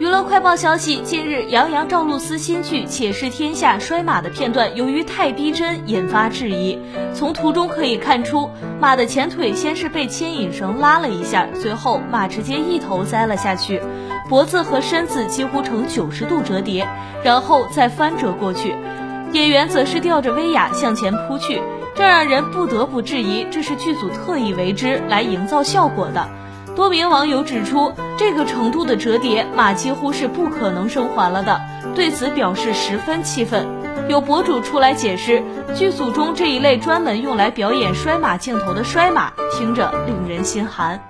娱乐快报消息：近日，杨洋、赵露思新剧《且试天下》摔马的片段，由于太逼真，引发质疑。从图中可以看出，马的前腿先是被牵引绳拉了一下，随后马直接一头栽了下去，脖子和身子几乎呈九十度折叠，然后再翻折过去。演员则是吊着威亚向前扑去，这让人不得不质疑，这是剧组特意为之来营造效果的。多名网友指出，这个程度的折叠，马几乎是不可能生还了的。对此表示十分气愤。有博主出来解释，剧组中这一类专门用来表演摔马镜头的摔马，听着令人心寒。